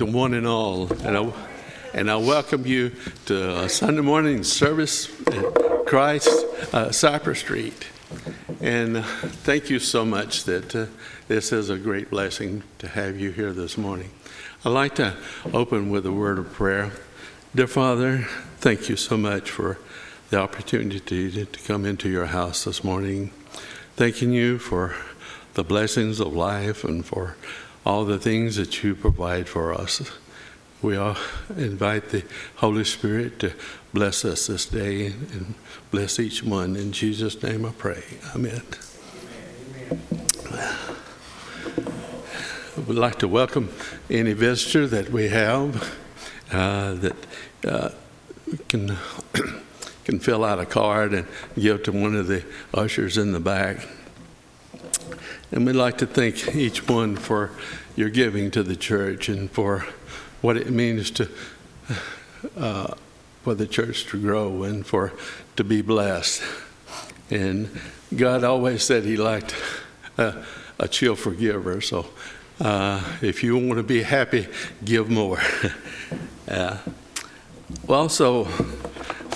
morning to one and all, and I, and I welcome you to a Sunday morning service at Christ uh, Cypress Street. And uh, thank you so much that uh, this is a great blessing to have you here this morning. I'd like to open with a word of prayer. Dear Father, thank you so much for the opportunity to, to come into your house this morning. Thanking you for the blessings of life and for all the things that you provide for us. We all invite the Holy Spirit to bless us this day and bless each one. In Jesus' name I pray. Amen. I would like to welcome any visitor that we have uh, that uh, can, can fill out a card and give to one of the ushers in the back. And we'd like to thank each one for your giving to the church and for what it means to uh, for the church to grow and for to be blessed. And God always said He liked a, a cheerful giver. So uh, if you want to be happy, give more. uh, well, also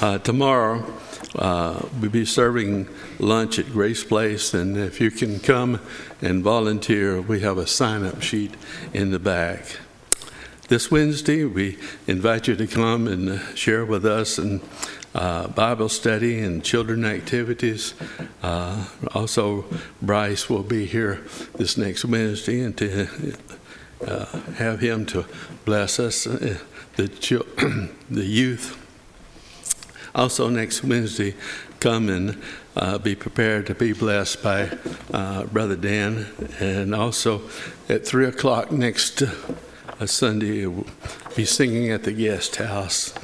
uh, tomorrow uh, we'll be serving lunch at Grace Place, and if you can come and volunteer, we have a sign up sheet in the back. This Wednesday, we invite you to come and share with us and uh, Bible study and children activities. Uh, also, Bryce will be here this next Wednesday, and to uh, have him to bless us, uh, the the youth. Also, next Wednesday, come and uh, be prepared to be blessed by uh, Brother Dan. And also at 3 o'clock next uh, Sunday, we'll be singing at the guest house.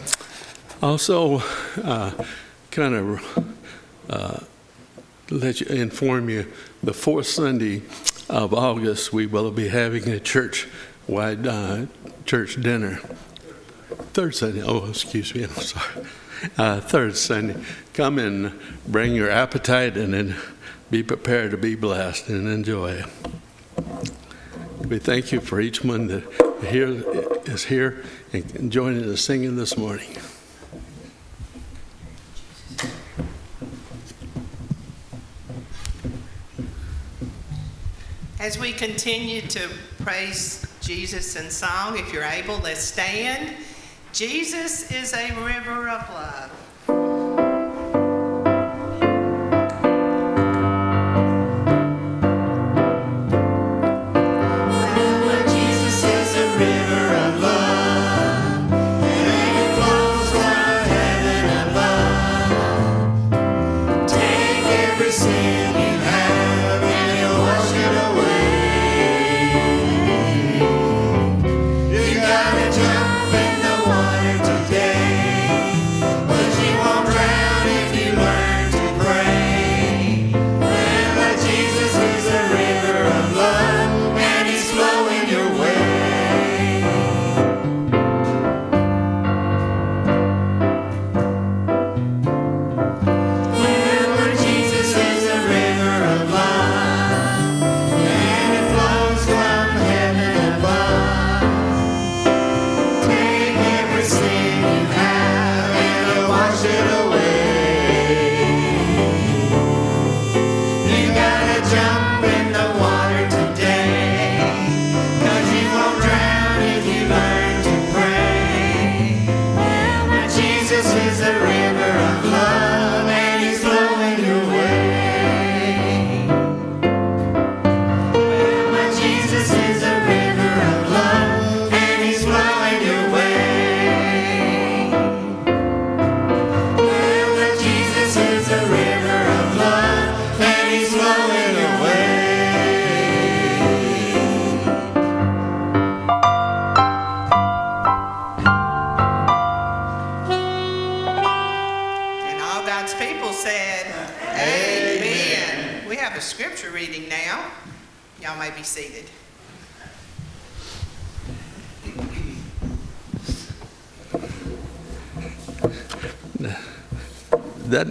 Also, uh, kind of uh, let you inform you the fourth Sunday of August, we will be having a church wide uh, church dinner. Third Sunday, oh, excuse me, I'm sorry uh, third Sunday. Come and bring your appetite and then be prepared to be blessed and enjoy. We thank you for each one that here is here and joining the singing this morning. As we continue to praise Jesus in song, if you're able, let's stand. Jesus is a river of love.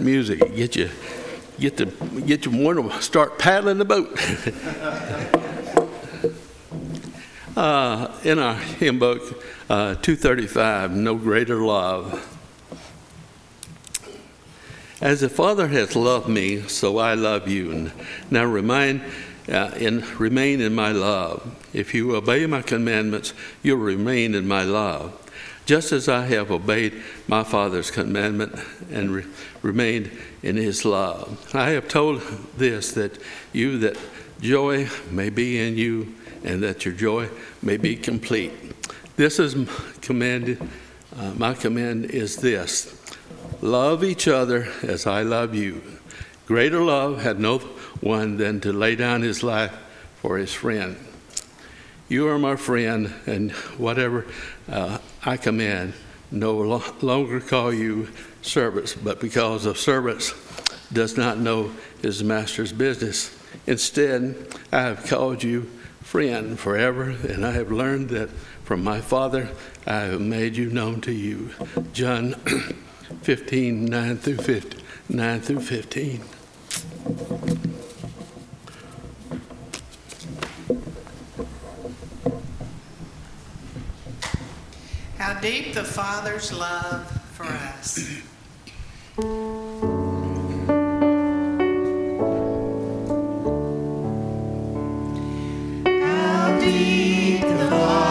Music get you get to get you want to start paddling the boat. uh, in our hymn book, uh, 235, "No Greater Love." As the Father has loved me, so I love you. Now remain, uh, in, remain in my love. If you obey my commandments, you'll remain in my love. Just as I have obeyed my Father's commandment and re- remained in his love. I have told this that you, that joy may be in you, and that your joy may be complete. This is commanded, uh, my command is this Love each other as I love you. Greater love had no one than to lay down his life for his friend. You are my friend, and whatever uh, I command, no lo- longer call you servants, but because of servants does not know his master's business. Instead, I have called you friend forever, and I have learned that from my Father I have made you known to you. John 15, 9 through 15. 9 through 15. How deep the Father's love for us. How deep the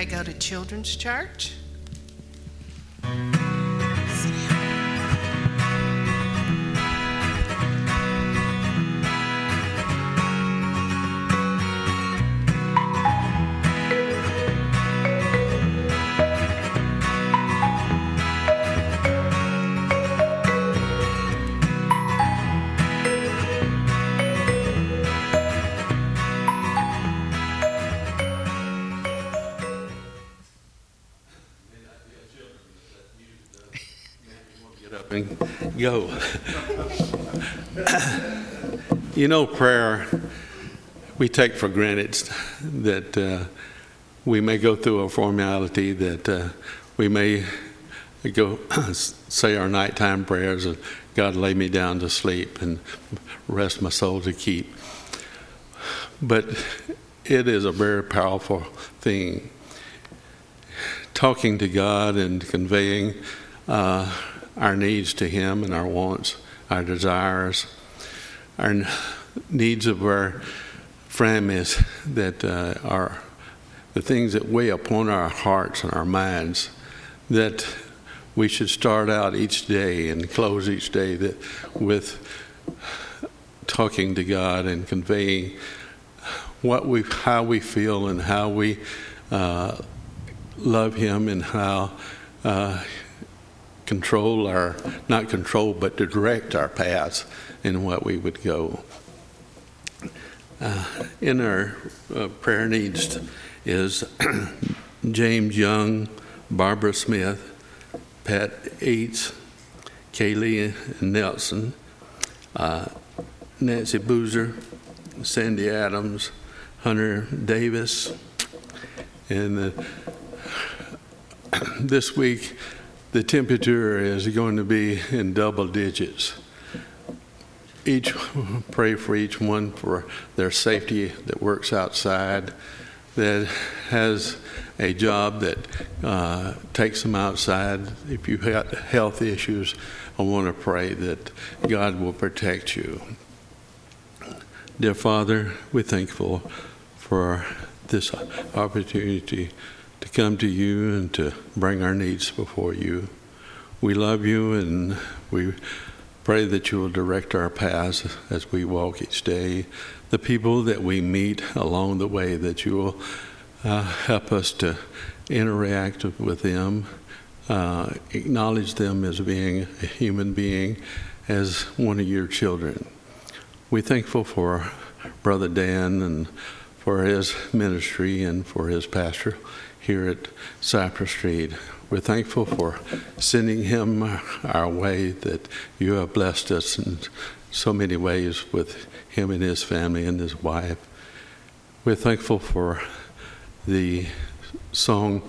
may go to Children's Church. You know, prayer, we take for granted that uh, we may go through a formality, that uh, we may go say our nighttime prayers and God lay me down to sleep and rest my soul to keep. But it is a very powerful thing. Talking to God and conveying uh, our needs to Him and our wants, our desires, our needs of our families that uh, are the things that weigh upon our hearts and our minds that we should start out each day and close each day that with talking to God and conveying what we how we feel and how we uh, love Him and how uh, control our not control but to direct our paths in what we would go. Uh, in our uh, prayer needs is James Young, Barbara Smith, Pat Eads, Kaylee Nelson, uh, Nancy Boozer, Sandy Adams, Hunter Davis, and uh, this week the temperature is going to be in double digits. Each pray for each one for their safety that works outside, that has a job that uh, takes them outside. If you have health issues, I want to pray that God will protect you. Dear Father, we're thankful for this opportunity to come to you and to bring our needs before you. We love you and we pray that you will direct our paths as we walk each day. The people that we meet along the way, that you will uh, help us to interact with them, uh, acknowledge them as being a human being, as one of your children. We're thankful for Brother Dan and for his ministry and for his pastor here at Cypress Street. We're thankful for sending him our way, that you have blessed us in so many ways with him and his family and his wife. We're thankful for the song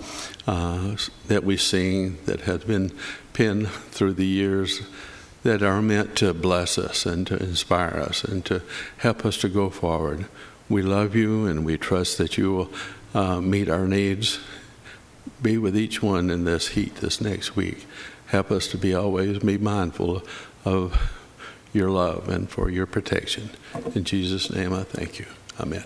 uh, that we sing that has been penned through the years that are meant to bless us and to inspire us and to help us to go forward. We love you and we trust that you will uh, meet our needs. Be with each one in this heat this next week. Help us to be always be mindful of your love and for your protection. In Jesus' name I thank you. Amen.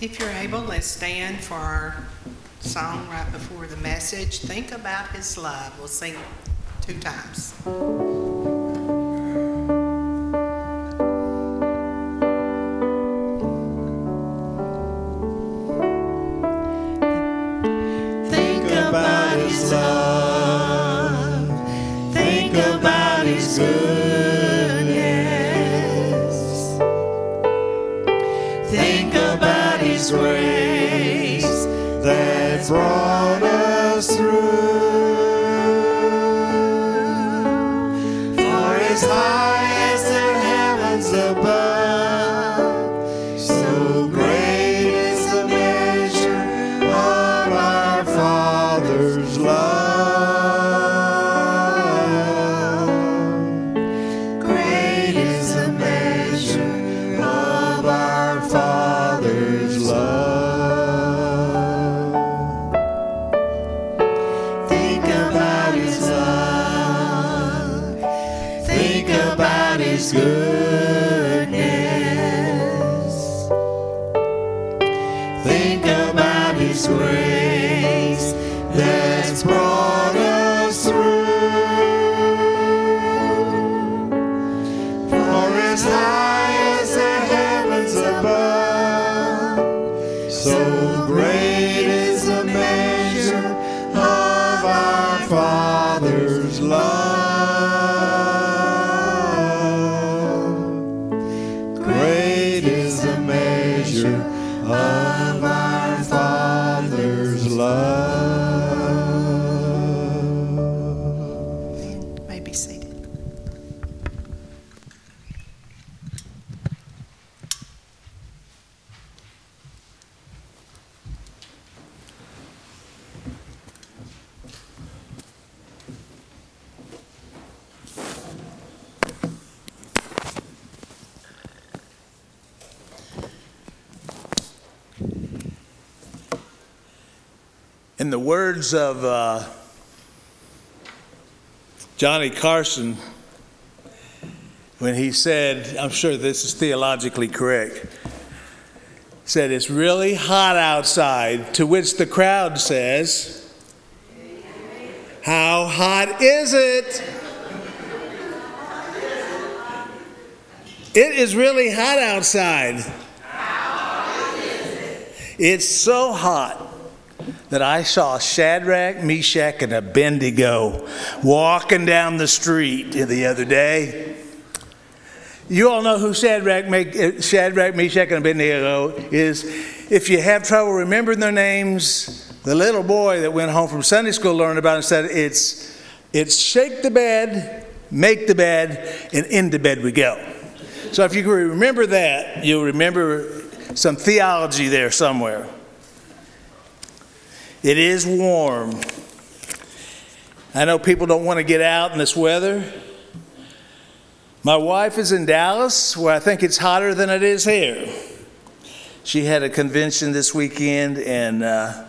If you're able, let's stand for our song right before the message. Think about his love. We'll sing two times. Goodness. Think about his grace that brought words of uh, Johnny Carson, when he said, I'm sure this is theologically correct, said, It's really hot outside, to which the crowd says, How hot is it? It is really hot outside. It's so hot that I saw Shadrach, Meshach, and Abednego walking down the street the other day. You all know who Shadrach, eh, Shadrach Meshach, and Abednego is. If you have trouble remembering their names, the little boy that went home from Sunday school learned about it and said, it's, it's shake the bed, make the bed, and into bed we go. So if you remember that, you'll remember some theology there somewhere. It is warm. I know people don't want to get out in this weather. My wife is in Dallas, where I think it's hotter than it is here. She had a convention this weekend, and uh,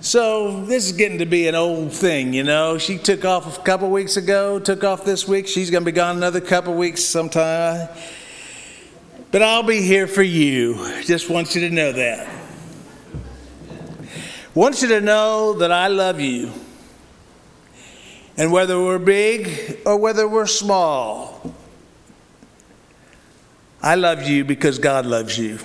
so this is getting to be an old thing, you know. She took off a couple weeks ago, took off this week. She's going to be gone another couple weeks sometime. But I'll be here for you. Just want you to know that want you to know that I love you. And whether we're big or whether we're small, I love you because God loves you.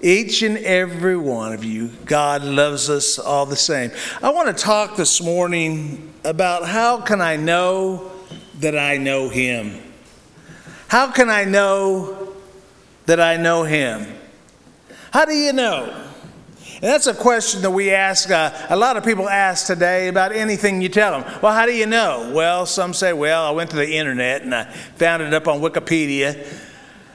Each and every one of you, God loves us all the same. I want to talk this morning about how can I know that I know him? How can I know that I know him? How do you know? And that's a question that we ask, uh, a lot of people ask today about anything you tell them. Well, how do you know? Well, some say, well, I went to the internet and I found it up on Wikipedia.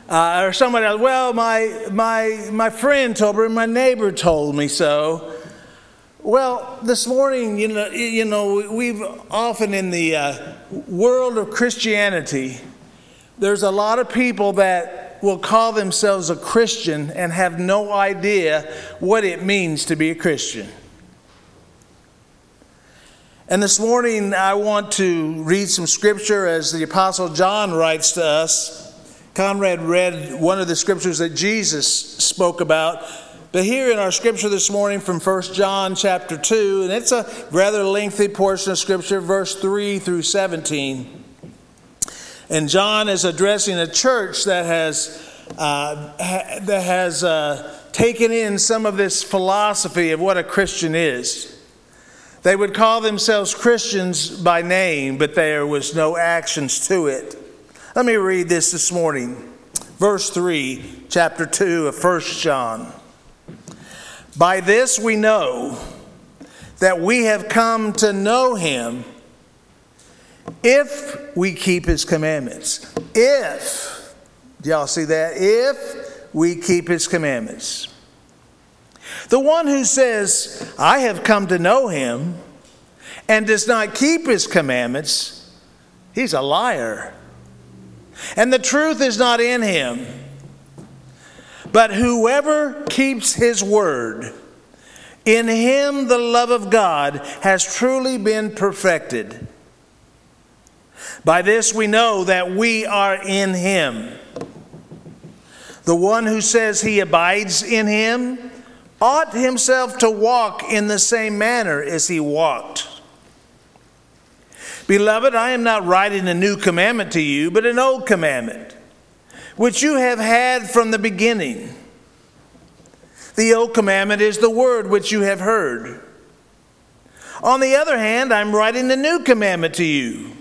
Uh, or somebody else, well, my, my, my friend told me, my neighbor told me so. Well, this morning, you know, you know we've often in the uh, world of Christianity, there's a lot of people that will call themselves a Christian and have no idea what it means to be a Christian. And this morning, I want to read some scripture as the Apostle John writes to us. Conrad read one of the scriptures that Jesus spoke about. But here in our scripture this morning from 1 John chapter 2, and it's a rather lengthy portion of scripture, verse 3 through 17. And John is addressing a church that has, uh, ha- that has uh, taken in some of this philosophy of what a Christian is. They would call themselves Christians by name, but there was no actions to it. Let me read this this morning. Verse 3, chapter 2 of 1 John. By this we know that we have come to know him if we keep his commandments. If, y'all see that? If we keep his commandments. The one who says, I have come to know him, and does not keep his commandments, he's a liar. And the truth is not in him. But whoever keeps his word, in him the love of God has truly been perfected. By this we know that we are in him. The one who says he abides in him ought himself to walk in the same manner as he walked. Beloved, I am not writing a new commandment to you, but an old commandment, which you have had from the beginning. The old commandment is the word which you have heard. On the other hand, I'm writing a new commandment to you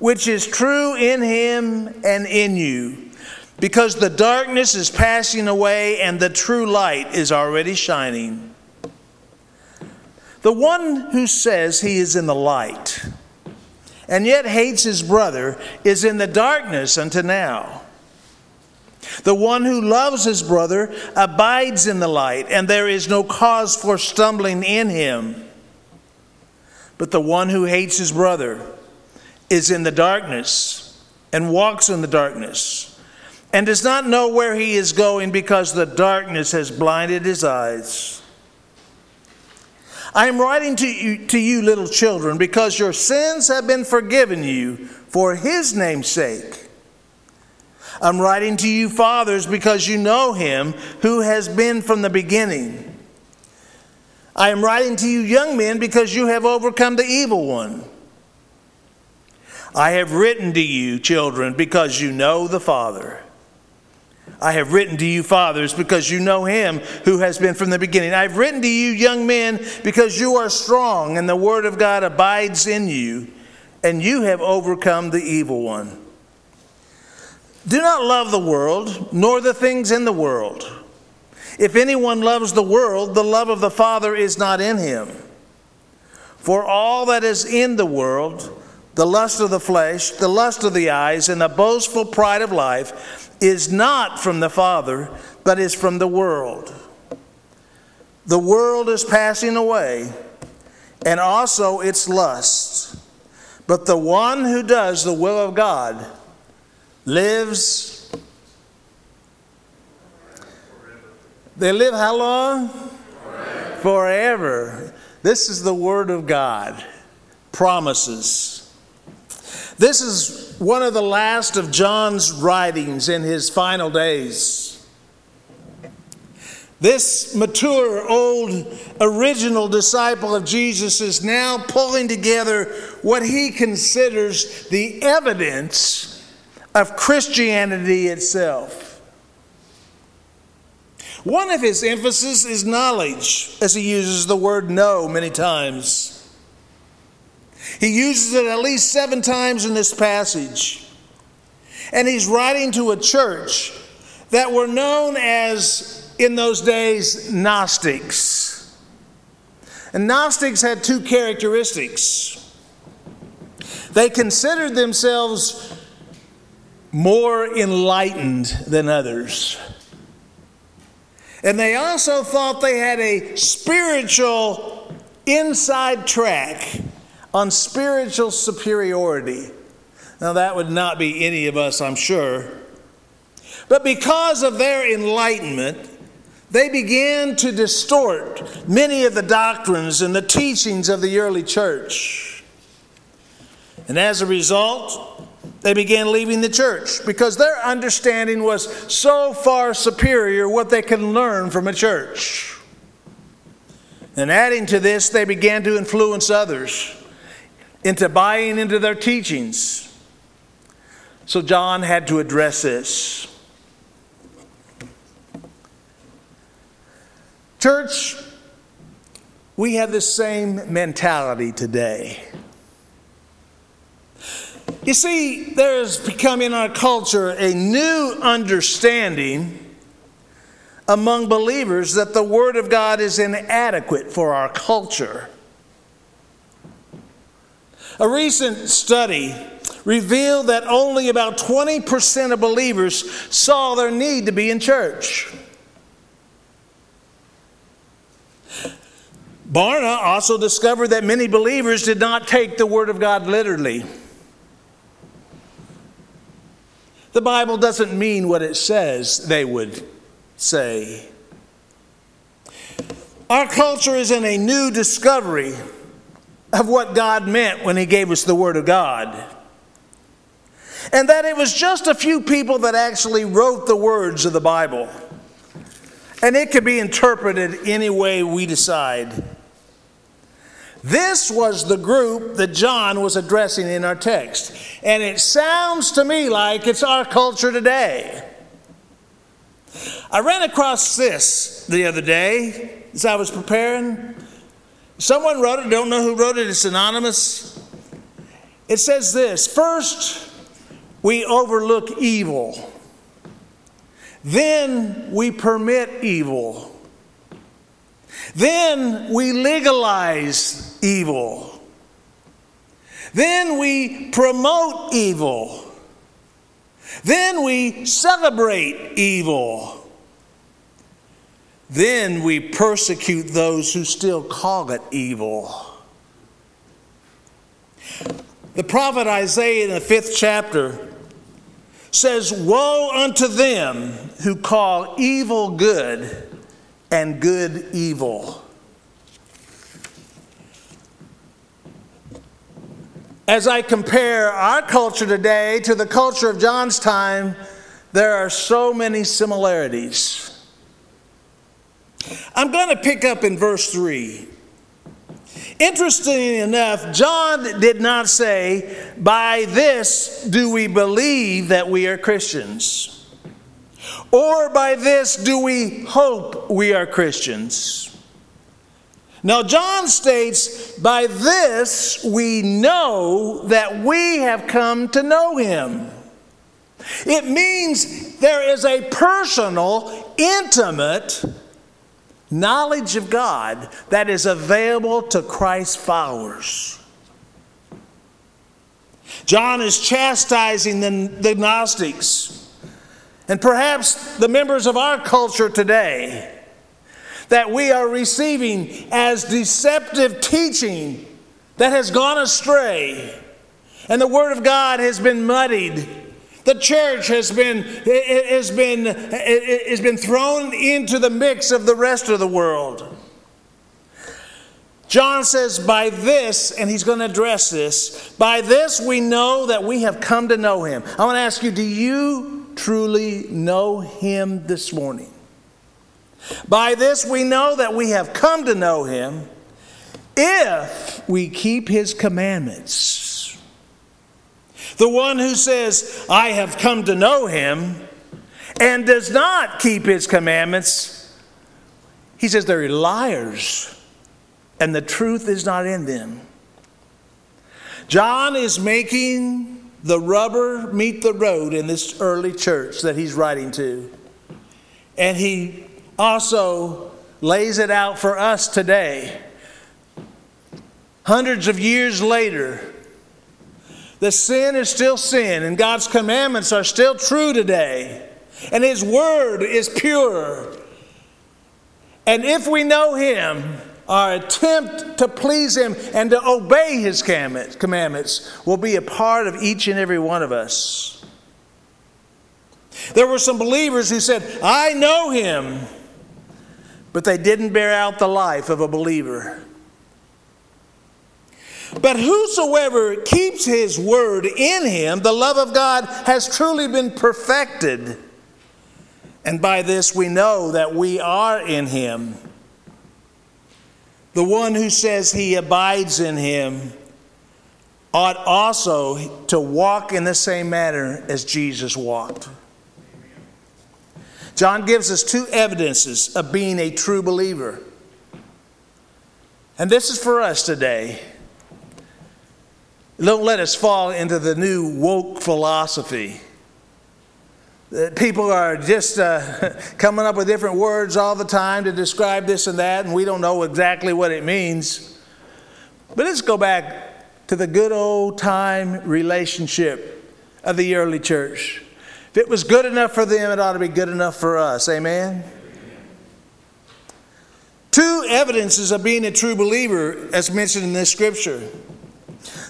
which is true in him and in you, because the darkness is passing away and the true light is already shining. The one who says he is in the light and yet hates his brother is in the darkness until now. The one who loves his brother abides in the light, and there is no cause for stumbling in him. But the one who hates his brother, is in the darkness and walks in the darkness and does not know where he is going because the darkness has blinded his eyes. I am writing to you, to you, little children, because your sins have been forgiven you for his name's sake. I'm writing to you, fathers, because you know him who has been from the beginning. I am writing to you, young men, because you have overcome the evil one. I have written to you, children, because you know the Father. I have written to you, fathers, because you know him who has been from the beginning. I've written to you, young men, because you are strong, and the word of God abides in you, and you have overcome the evil one. Do not love the world, nor the things in the world. If anyone loves the world, the love of the Father is not in him. For all that is in the world, the lust of the flesh, the lust of the eyes, and the boastful pride of life, is not from the Father, but is from the world. The world is passing away, and also its lusts. But the one who does the will of God lives. They live how long? Forever. Forever. This is the Word of God. Promises. This is one of the last of John's writings in his final days. This mature, old, original disciple of Jesus is now pulling together what he considers the evidence of Christianity itself. One of his emphases is knowledge, as he uses the word know many times. He uses it at least seven times in this passage. And he's writing to a church that were known as, in those days, Gnostics. And Gnostics had two characteristics they considered themselves more enlightened than others. And they also thought they had a spiritual inside track on spiritual superiority. Now, that would not be any of us, I'm sure. But because of their enlightenment, they began to distort many of the doctrines and the teachings of the early church. And as a result, they began leaving the church because their understanding was so far superior what they can learn from a church. And adding to this, they began to influence others into buying into their teachings. So John had to address this. Church, we have the same mentality today. You see, there's become in our culture a new understanding among believers that the Word of God is inadequate for our culture. A recent study revealed that only about 20% of believers saw their need to be in church. Barna also discovered that many believers did not take the Word of God literally. The Bible doesn't mean what it says they would say. Our culture is in a new discovery of what God meant when He gave us the Word of God. And that it was just a few people that actually wrote the words of the Bible. And it could be interpreted any way we decide. This was the group that John was addressing in our text. And it sounds to me like it's our culture today. I ran across this the other day as I was preparing. Someone wrote it, don't know who wrote it, it's anonymous. It says this First, we overlook evil, then, we permit evil, then, we legalize evil, then, we promote evil, then, we celebrate evil. Then we persecute those who still call it evil. The prophet Isaiah in the fifth chapter says, Woe unto them who call evil good and good evil. As I compare our culture today to the culture of John's time, there are so many similarities. I'm going to pick up in verse 3. Interestingly enough, John did not say, By this do we believe that we are Christians, or by this do we hope we are Christians. Now, John states, By this we know that we have come to know him. It means there is a personal, intimate knowledge of God that is available to Christ's followers. John is chastising the, the Gnostics and perhaps the members of our culture today that we are receiving as deceptive teaching that has gone astray. And the Word of God has been muddied. The church has been, has been, has been thrown into the mix of the rest of the world. John says, by this, and he's going to address this, by this we know that we have come to know him. I want to ask you, do you truly know him this morning? By this we know that we have come to know him if we keep his commandments. The one who says, I have come to know him, and does not keep his commandments, he says they're liars, and the truth is not in them. John is making the rubber meet the road in this early church that he's writing to. And he also lays it out for us today. Hundreds of years later, the sin is still sin, and God's commandments are still true today, and His word is pure. And if we know Him, our attempt to please Him and to obey His commandments will be a part of each and every one of us. There were some believers who said, I know Him but they didn't bear out the life of a believer. But whosoever keeps his word in him, the love of God has truly been perfected. And by this we know that we are in him. The one who says he abides in him ought also to walk in the same manner as Jesus walked. John gives us two evidences of being a true believer. And this is for us today. Don't let us fall into the new woke philosophy. People are just uh, coming up with different words all the time to describe this and that, and we don't know exactly what it means. But let's go back to the good old time relationship of the early church. If it was good enough for them, it ought to be good enough for us. Amen? Two evidences of being a true believer, as mentioned in this scripture.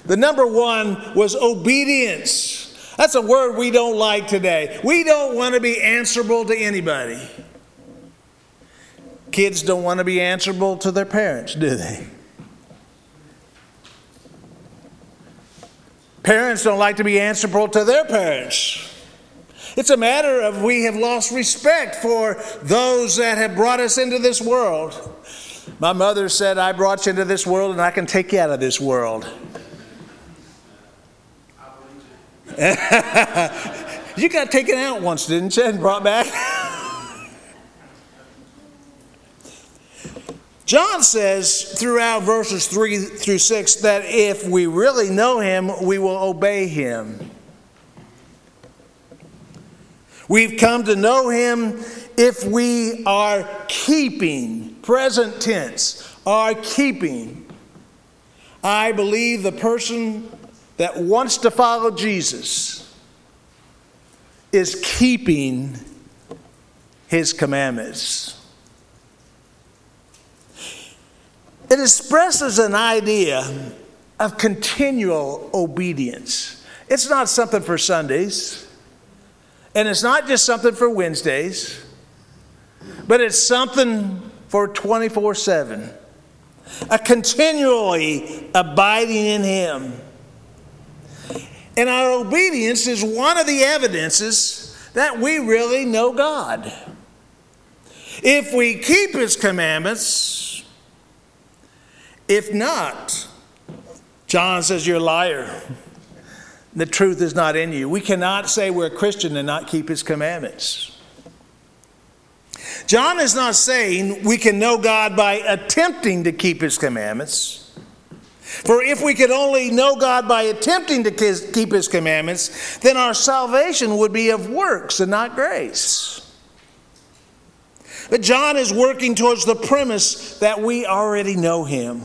The number one was obedience. That's a word we don't like today. We don't want to be answerable to anybody. Kids don't want to be answerable to their parents, do they? Parents don't like to be answerable to their parents. It's a matter of we have lost respect for those that have brought us into this world. My mother said, I brought you into this world and I can take you out of this world. you got taken out once, didn't you, and brought back? John says throughout verses 3 through 6 that if we really know him, we will obey him. We've come to know him if we are keeping, present tense, are keeping. I believe the person that wants to follow Jesus is keeping his commandments. It expresses an idea of continual obedience. It's not something for Sundays. And it's not just something for Wednesdays, but it's something for 24 7. A continually abiding in Him. And our obedience is one of the evidences that we really know God. If we keep His commandments, if not, John says, You're a liar. The truth is not in you. We cannot say we're a Christian and not keep His commandments. John is not saying we can know God by attempting to keep His commandments. For if we could only know God by attempting to keep His commandments, then our salvation would be of works and not grace. But John is working towards the premise that we already know Him.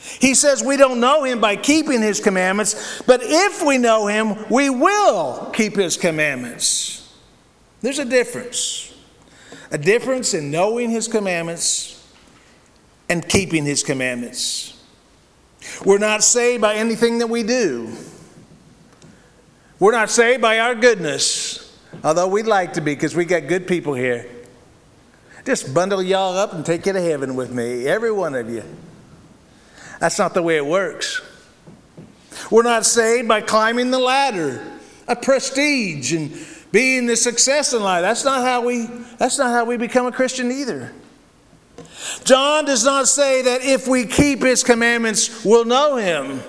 He says we don't know Him by keeping His commandments, but if we know Him, we will keep His commandments. There's a difference. A difference in knowing His commandments and keeping His commandments. We're not saved by anything that we do. We're not saved by our goodness, although we'd like to be because we got good people here. Just bundle y'all up and take you to heaven with me, every one of you. That's not the way it works. We're not saved by climbing the ladder, a prestige, and being the success in life. That's not how we, that's not how we become a Christian either. John does not say that if we keep his commandments, we'll know him.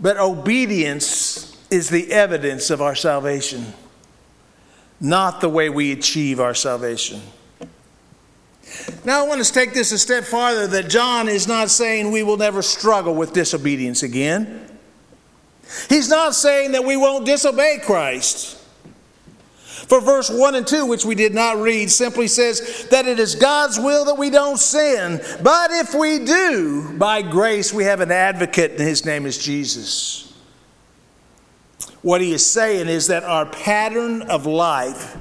But obedience is the evidence of our salvation, not the way we achieve our salvation. Now, I want us to take this a step farther that John is not saying we will never struggle with disobedience again. He's not saying that we won't disobey Christ. For verse 1 and 2, which we did not read, simply says that it is God's will that we don't sin. But if we do, by grace, we have an advocate, and his name is Jesus. What he is saying is that our pattern of life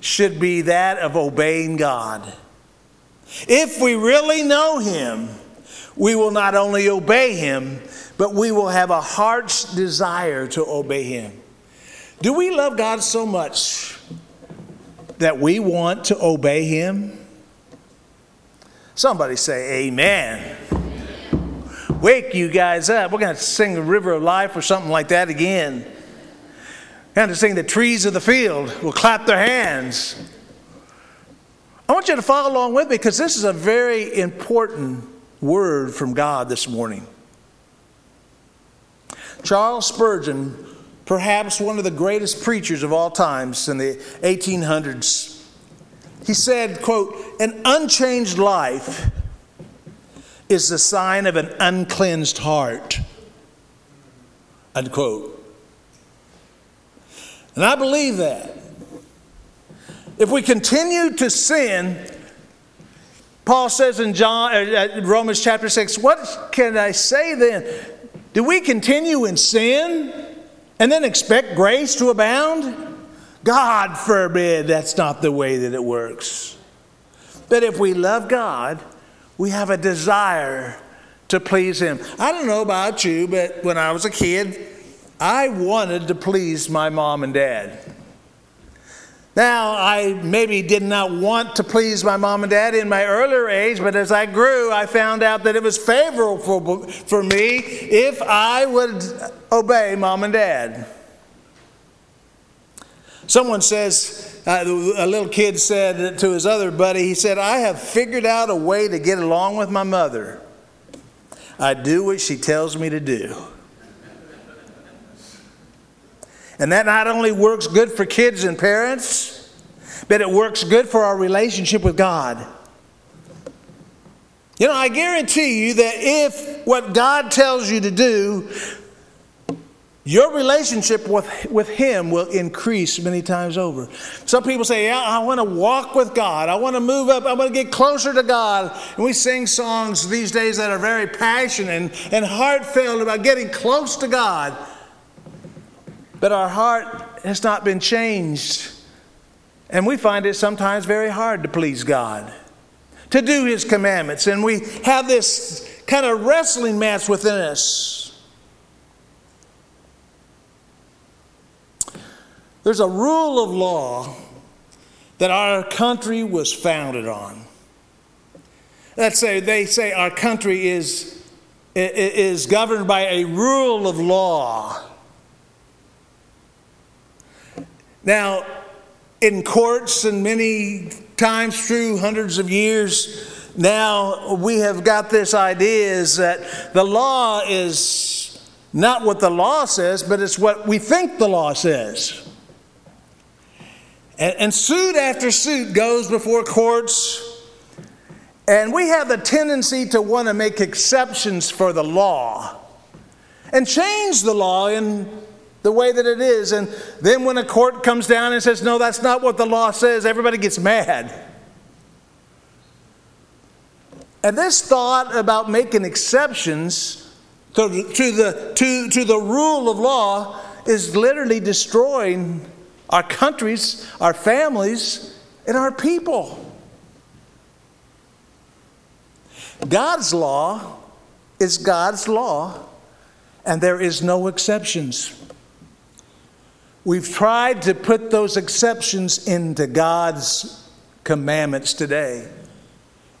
should be that of obeying God. If we really know him, we will not only obey him, but we will have a heart's desire to obey him. Do we love God so much that we want to obey Him? Somebody say, Amen. Wake you guys up. We're going to sing the river of life or something like that again. Going to sing the trees of the field. We'll clap their hands. I want you to follow along with me because this is a very important word from God this morning. Charles Spurgeon perhaps one of the greatest preachers of all times in the 1800s. He said, quote, an unchanged life is the sign of an uncleansed heart, unquote. And I believe that. If we continue to sin, Paul says in John, uh, Romans chapter 6, what can I say then? Do we continue in sin? And then expect grace to abound? God forbid that's not the way that it works. But if we love God, we have a desire to please Him. I don't know about you, but when I was a kid, I wanted to please my mom and dad. Now, I maybe did not want to please my mom and dad in my earlier age, but as I grew, I found out that it was favorable for me if I would obey mom and dad. Someone says, uh, a little kid said to his other buddy, he said, I have figured out a way to get along with my mother. I do what she tells me to do. And that not only works good for kids and parents, but it works good for our relationship with God. You know, I guarantee you that if what God tells you to do, your relationship with, with Him will increase many times over. Some people say, Yeah, I want to walk with God. I want to move up. I want to get closer to God. And we sing songs these days that are very passionate and, and heartfelt about getting close to God but our heart has not been changed. And we find it sometimes very hard to please God, to do His commandments. And we have this kind of wrestling match within us. There's a rule of law that our country was founded on. Let's say they say our country is is governed by a rule of law. Now, in courts, and many times through hundreds of years, now we have got this idea is that the law is not what the law says, but it's what we think the law says. And, and suit after suit goes before courts, and we have the tendency to want to make exceptions for the law and change the law in the way that it is. And then when a court comes down and says, no, that's not what the law says, everybody gets mad. And this thought about making exceptions to, to, the, to, to the rule of law is literally destroying our countries, our families, and our people. God's law is God's law, and there is no exceptions. We've tried to put those exceptions into God's commandments today.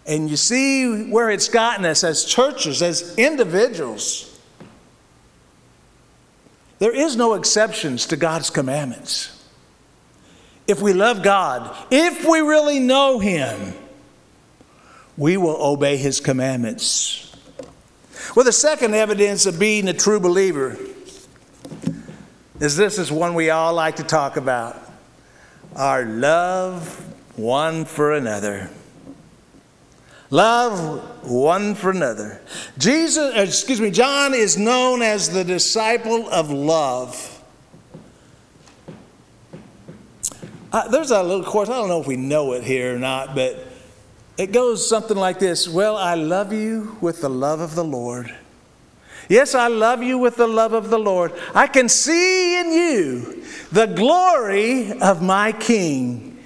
And you see where it's gotten us as churches, as individuals. There is no exceptions to God's commandments. If we love God, if we really know Him, we will obey His commandments. Well, the second evidence of being a true believer is this is one we all like to talk about our love one for another. Love one for another. Jesus, uh, excuse me, John is known as the disciple of love. Uh, there's a little course, I don't know if we know it here or not, but it goes something like this Well, I love you with the love of the Lord. Yes, I love you with the love of the Lord. I can see in you the glory of my King.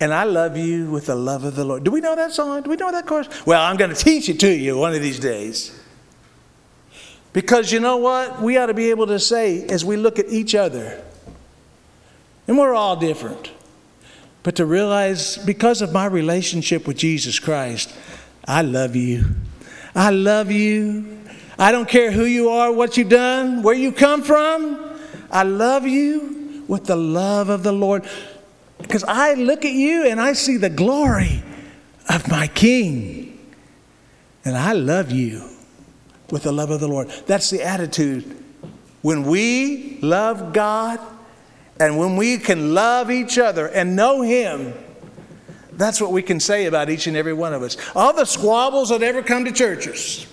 And I love you with the love of the Lord. Do we know that song? Do we know that chorus? Well, I'm going to teach it to you one of these days. Because you know what? We ought to be able to say as we look at each other, and we're all different, but to realize because of my relationship with Jesus Christ, I love you. I love you. I don't care who you are, what you've done, where you come from. I love you with the love of the Lord. Because I look at you and I see the glory of my King. And I love you with the love of the Lord. That's the attitude. When we love God and when we can love each other and know Him, that's what we can say about each and every one of us. All the squabbles that ever come to churches,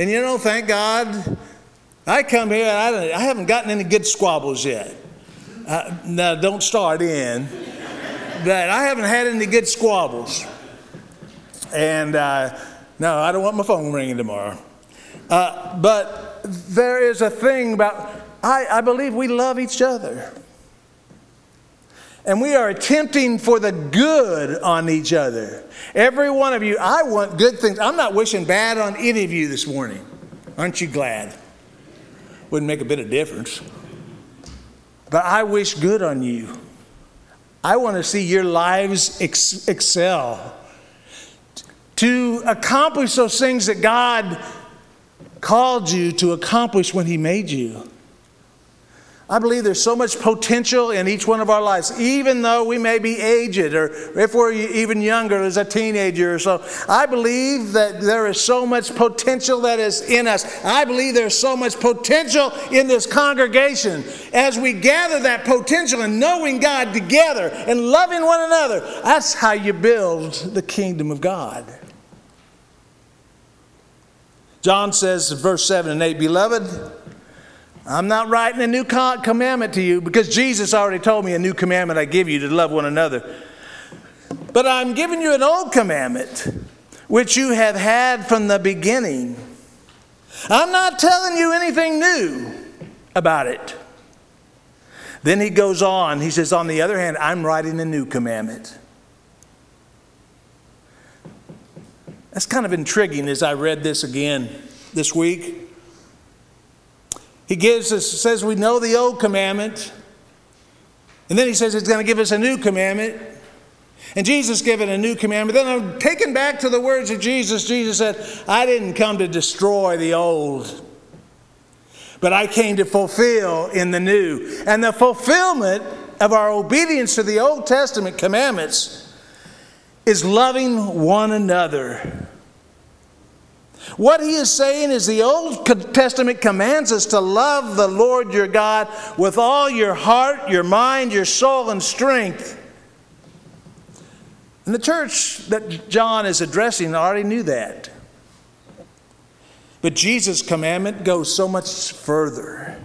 and you know, thank God, I come here and I, I haven't gotten any good squabbles yet. Uh, now, don't start in. but I haven't had any good squabbles. And uh, no, I don't want my phone ringing tomorrow. Uh, but there is a thing about, I, I believe we love each other. And we are attempting for the good on each other. Every one of you, I want good things. I'm not wishing bad on any of you this morning. Aren't you glad? Wouldn't make a bit of difference. But I wish good on you. I want to see your lives ex- excel. To accomplish those things that God called you to accomplish when He made you. I believe there's so much potential in each one of our lives, even though we may be aged or if we're even younger as a teenager or so. I believe that there is so much potential that is in us. I believe there's so much potential in this congregation. As we gather that potential and knowing God together and loving one another, that's how you build the kingdom of God. John says, verse 7 and 8, Beloved, I'm not writing a new commandment to you because Jesus already told me a new commandment I give you to love one another. But I'm giving you an old commandment which you have had from the beginning. I'm not telling you anything new about it. Then he goes on, he says, On the other hand, I'm writing a new commandment. That's kind of intriguing as I read this again this week. He gives us, says we know the old commandment, and then he says he's going to give us a new commandment. And Jesus given a new commandment. Then I'm taken back to the words of Jesus. Jesus said, I didn't come to destroy the old, but I came to fulfill in the new. And the fulfillment of our obedience to the Old Testament commandments is loving one another. What he is saying is the Old Testament commands us to love the Lord your God with all your heart, your mind, your soul, and strength. And the church that John is addressing already knew that. But Jesus' commandment goes so much further.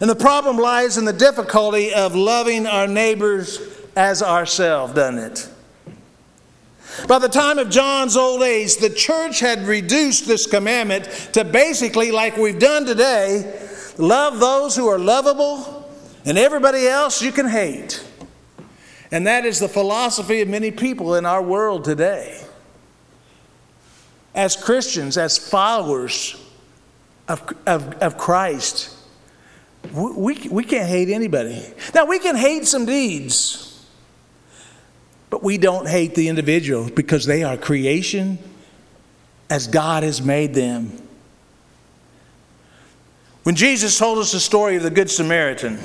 And the problem lies in the difficulty of loving our neighbors as ourselves, doesn't it? By the time of John's old age, the church had reduced this commandment to basically, like we've done today, love those who are lovable, and everybody else you can hate. And that is the philosophy of many people in our world today. As Christians, as followers of, of, of Christ, we, we can't hate anybody. Now, we can hate some deeds. But we don't hate the individual because they are creation as God has made them. When Jesus told us the story of the Good Samaritan,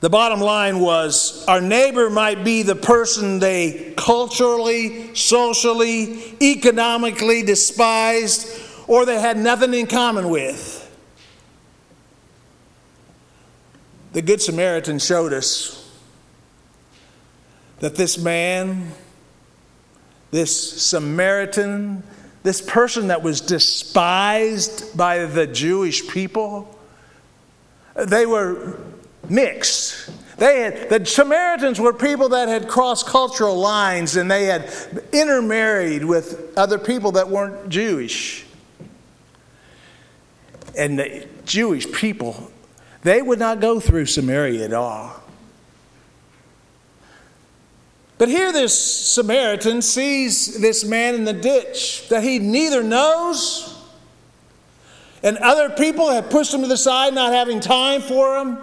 the bottom line was our neighbor might be the person they culturally, socially, economically despised, or they had nothing in common with. The Good Samaritan showed us that this man, this Samaritan, this person that was despised by the Jewish people, they were mixed. They had, the Samaritans were people that had crossed cultural lines and they had intermarried with other people that weren't Jewish. And the Jewish people, they would not go through Samaria at all. But here, this Samaritan sees this man in the ditch that he neither knows, and other people have pushed him to the side, not having time for him.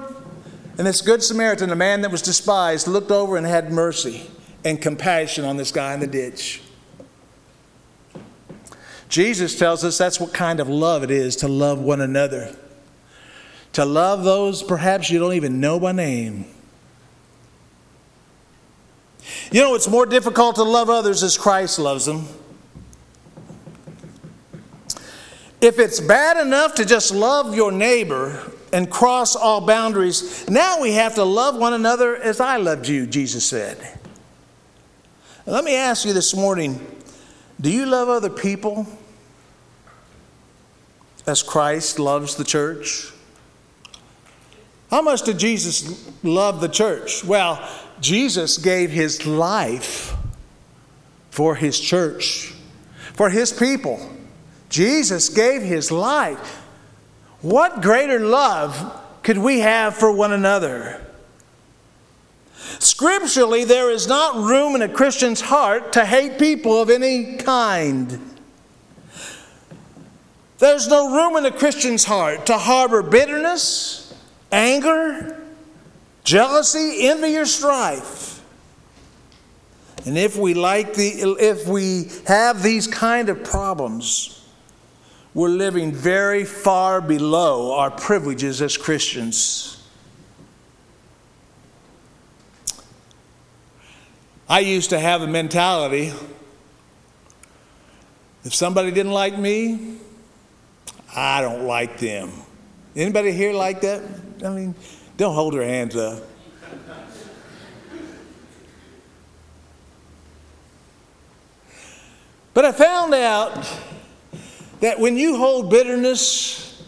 And this good Samaritan, a man that was despised, looked over and had mercy and compassion on this guy in the ditch. Jesus tells us that's what kind of love it is to love one another. To love those perhaps you don't even know by name. You know, it's more difficult to love others as Christ loves them. If it's bad enough to just love your neighbor and cross all boundaries, now we have to love one another as I loved you, Jesus said. Let me ask you this morning do you love other people as Christ loves the church? How much did Jesus love the church? Well, Jesus gave his life for his church, for his people. Jesus gave his life. What greater love could we have for one another? Scripturally, there is not room in a Christian's heart to hate people of any kind. There's no room in a Christian's heart to harbor bitterness, anger, jealousy, envy, or strife. And if we like the if we have these kind of problems, we're living very far below our privileges as Christians. I used to have a mentality if somebody didn't like me, I don't like them. Anybody here like that? I mean, don't hold their hands up. But I found out that when you hold bitterness,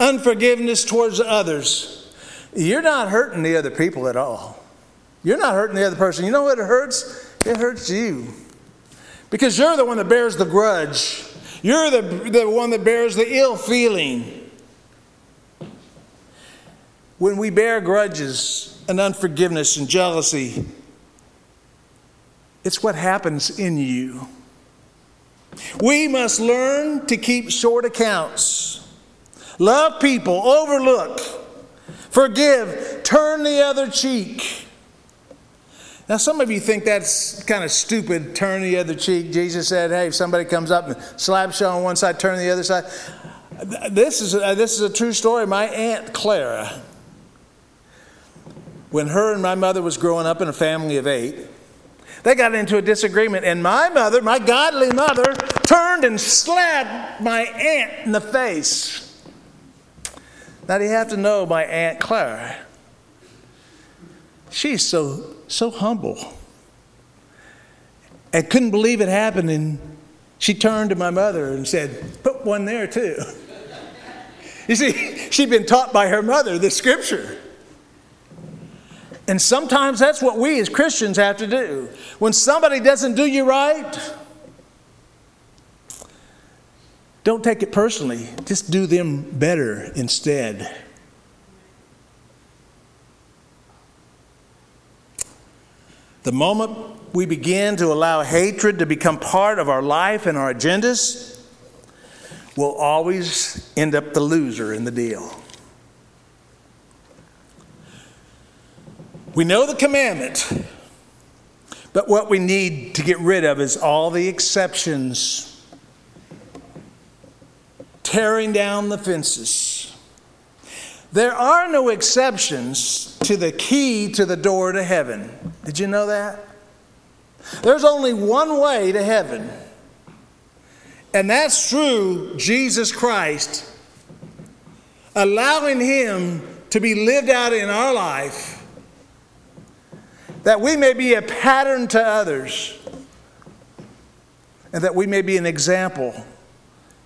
unforgiveness towards others, you're not hurting the other people at all. You're not hurting the other person. You know what it hurts? It hurts you. Because you're the one that bears the grudge. You're the, the one that bears the ill feeling when we bear grudges and unforgiveness and jealousy, it's what happens in you. We must learn to keep short accounts, love people, overlook, forgive, turn the other cheek. Now, some of you think that's kind of stupid, turn the other cheek. Jesus said, hey, if somebody comes up and slaps you on one side, turn the other side. This is, a, this is a true story. My Aunt Clara, when her and my mother was growing up in a family of eight, they got into a disagreement, and my mother, my godly mother, turned and slapped my aunt in the face. Now, you have to know my Aunt Clara? She's so, so humble. And couldn't believe it happened, and she turned to my mother and said, Put one there too. You see, she'd been taught by her mother the scripture. And sometimes that's what we as Christians have to do. When somebody doesn't do you right, don't take it personally. Just do them better instead. The moment we begin to allow hatred to become part of our life and our agendas, we'll always end up the loser in the deal. We know the commandment, but what we need to get rid of is all the exceptions, tearing down the fences. There are no exceptions to the key to the door to heaven. Did you know that? There's only one way to heaven, and that's through Jesus Christ, allowing Him to be lived out in our life that we may be a pattern to others, and that we may be an example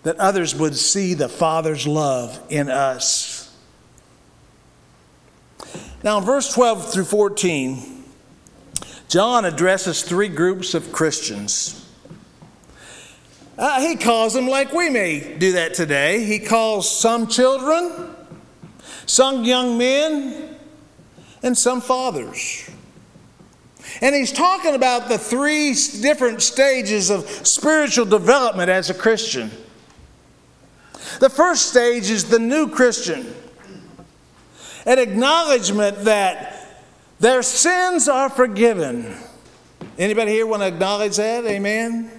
that others would see the Father's love in us. Now, in verse 12 through 14, John addresses three groups of Christians. Uh, he calls them like we may do that today. He calls some children, some young men, and some fathers. And he's talking about the three different stages of spiritual development as a Christian. The first stage is the new Christian, an acknowledgement that their sins are forgiven. Anybody here want to acknowledge that? Amen.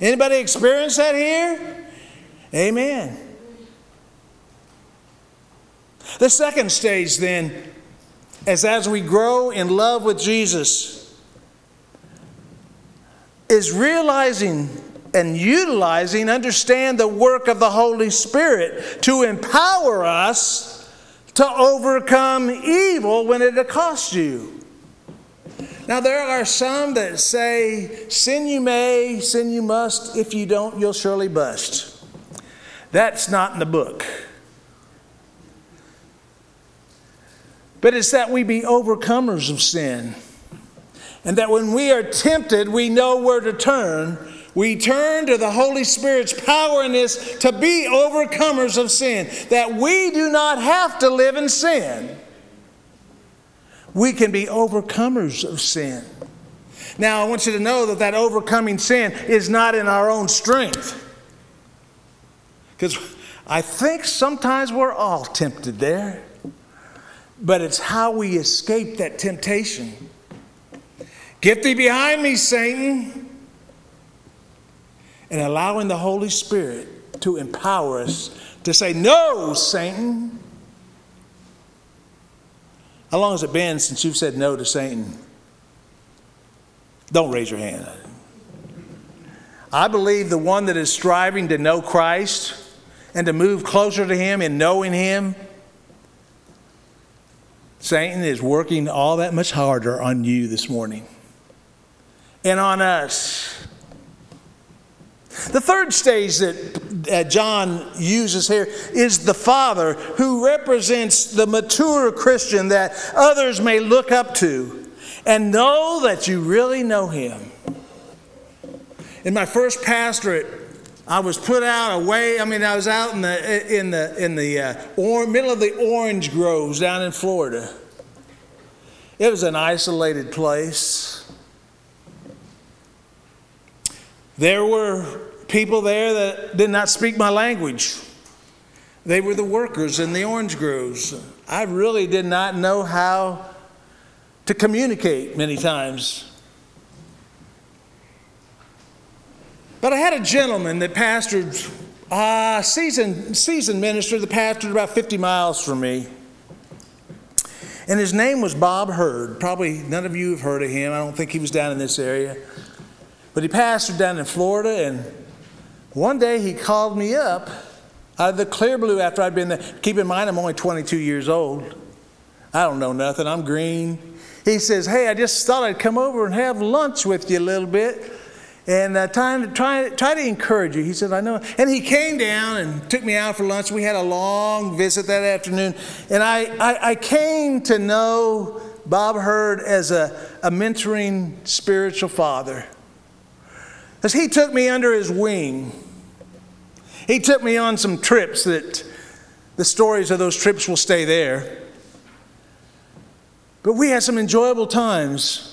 Anybody experience that here? Amen. The second stage then as as we grow in love with Jesus is realizing and utilizing understand the work of the Holy Spirit to empower us to overcome evil when it accosts you. Now, there are some that say, Sin you may, sin you must. If you don't, you'll surely bust. That's not in the book. But it's that we be overcomers of sin. And that when we are tempted, we know where to turn. We turn to the Holy Spirit's power in this to be overcomers of sin. That we do not have to live in sin. We can be overcomers of sin. Now, I want you to know that that overcoming sin is not in our own strength. Because I think sometimes we're all tempted there but it's how we escape that temptation. Get thee behind me, Satan. And allowing the Holy Spirit to empower us to say, No, Satan. How long has it been since you've said no to Satan? Don't raise your hand. I believe the one that is striving to know Christ and to move closer to Him in knowing Him Satan is working all that much harder on you this morning and on us. The third stage that John uses here is the Father, who represents the mature Christian that others may look up to and know that you really know Him. In my first pastorate, I was put out away. I mean, I was out in the in the in the uh, or, middle of the orange groves down in Florida. It was an isolated place. There were people there that did not speak my language. They were the workers in the orange groves. I really did not know how to communicate many times. But I had a gentleman that pastored, uh, seasoned, seasoned minister that pastored about 50 miles from me. And his name was Bob Hurd. Probably none of you have heard of him. I don't think he was down in this area. But he pastored down in Florida, and one day he called me up out of the clear blue after I'd been there. Keep in mind, I'm only 22 years old. I don't know nothing. I'm green. He says, Hey, I just thought I'd come over and have lunch with you a little bit and uh, to, try, try to encourage you. He said, I know. And he came down and took me out for lunch. We had a long visit that afternoon. And I, I, I came to know Bob Hurd as a, a mentoring spiritual father. As he took me under his wing, he took me on some trips that the stories of those trips will stay there. But we had some enjoyable times.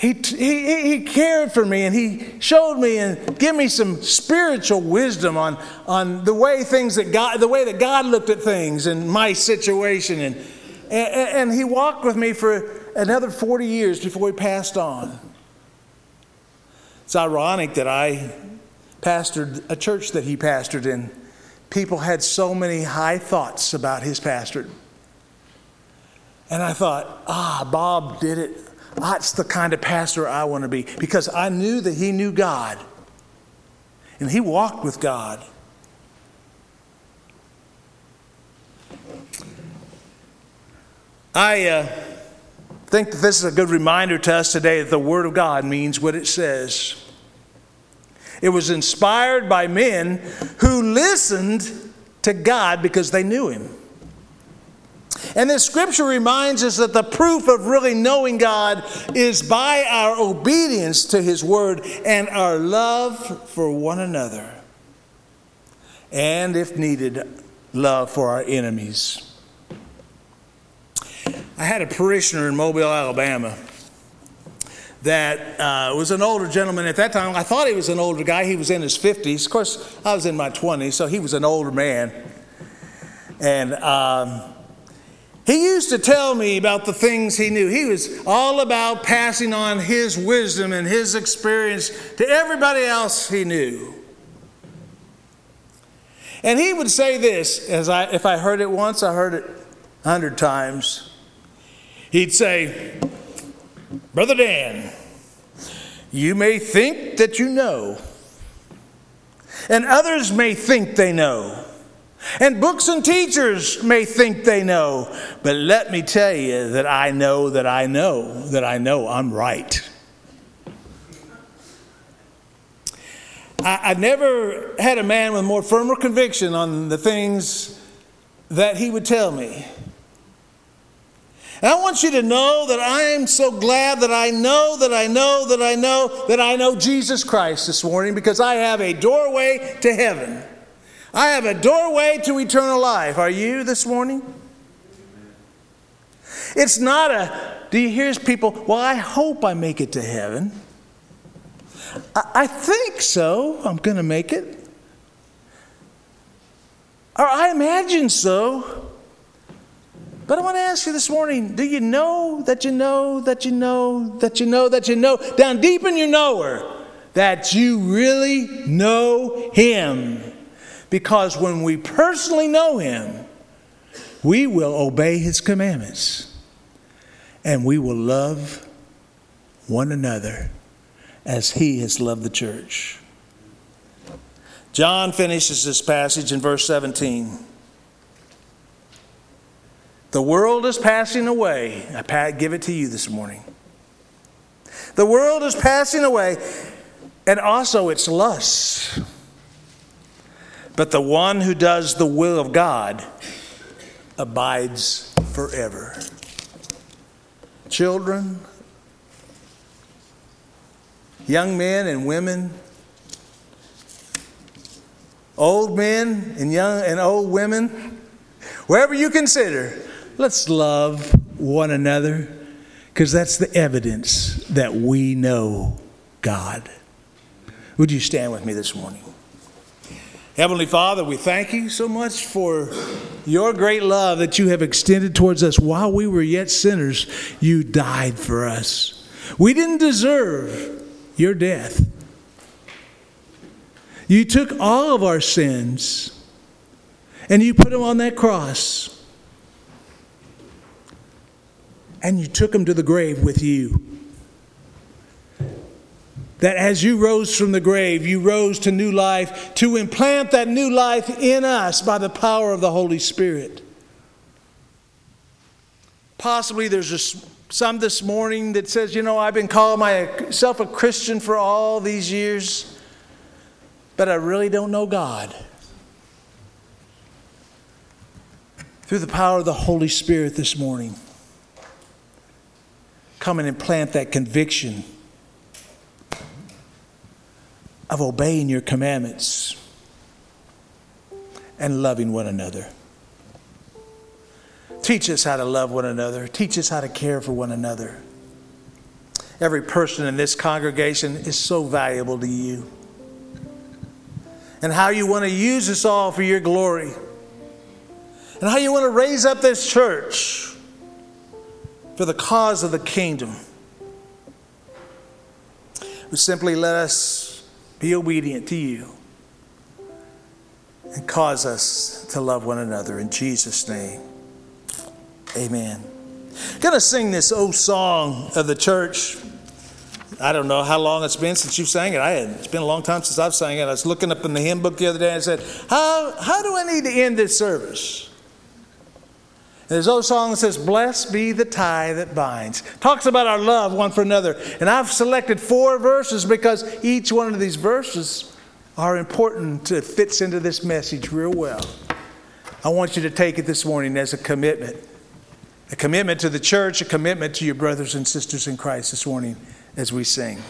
He, he, he cared for me and he showed me and gave me some spiritual wisdom on, on the way things that God, the way that God looked at things and my situation. And, and, and he walked with me for another 40 years before he passed on. It's ironic that I pastored a church that he pastored in. People had so many high thoughts about his pastorate. And I thought, ah, Bob did it. That's the kind of pastor I want to be because I knew that he knew God and he walked with God. I uh, think that this is a good reminder to us today that the Word of God means what it says. It was inspired by men who listened to God because they knew Him. And this scripture reminds us that the proof of really knowing God is by our obedience to His word and our love for one another. And if needed, love for our enemies. I had a parishioner in Mobile, Alabama, that uh, was an older gentleman at that time. I thought he was an older guy. He was in his 50s. Of course, I was in my 20s, so he was an older man. And um, he used to tell me about the things he knew. He was all about passing on his wisdom and his experience to everybody else he knew. And he would say this, as I, if I heard it once, I heard it a hundred times. He'd say, Brother Dan, you may think that you know, and others may think they know. And books and teachers may think they know, but let me tell you that I know that I know that I know I'm right. I, have never had a man with more firmer conviction on the things that he would tell me. And I want you to know that I am so glad that I know that I know that I know that I know Jesus Christ this morning because I have a doorway to heaven. I have a doorway to eternal life. Are you this morning? It's not a, do you hear people, well, I hope I make it to heaven. I, I think so. I'm going to make it. Or I imagine so. But I want to ask you this morning do you know that you know that you know that you know that you know down deep in your knower that you really know Him? Because when we personally know Him, we will obey His commandments and we will love one another as He has loved the church. John finishes this passage in verse 17. The world is passing away. I give it to you this morning. The world is passing away, and also its lusts. But the one who does the will of God abides forever. Children, young men and women, old men and young and old women, wherever you consider, let's love one another because that's the evidence that we know God. Would you stand with me this morning? Heavenly Father, we thank you so much for your great love that you have extended towards us. While we were yet sinners, you died for us. We didn't deserve your death. You took all of our sins and you put them on that cross. And you took them to the grave with you that as you rose from the grave, you rose to new life to implant that new life in us by the power of the Holy Spirit. Possibly there's just some this morning that says, you know, I've been calling myself a Christian for all these years, but I really don't know God. Through the power of the Holy Spirit this morning, come and implant that conviction of obeying your commandments and loving one another. Teach us how to love one another. Teach us how to care for one another. Every person in this congregation is so valuable to you. And how you want to use us all for your glory. And how you want to raise up this church for the cause of the kingdom. We simply let us be obedient to you, and cause us to love one another. In Jesus' name, amen. I'm to sing this old song of the church. I don't know how long it's been since you've sang it. I had, it's been a long time since I've sang it. I was looking up in the hymn book the other day and I said, How, how do I need to end this service? There's old song that says, Blessed be the tie that binds. Talks about our love one for another. And I've selected four verses because each one of these verses are important. It fits into this message real well. I want you to take it this morning as a commitment a commitment to the church, a commitment to your brothers and sisters in Christ this morning as we sing.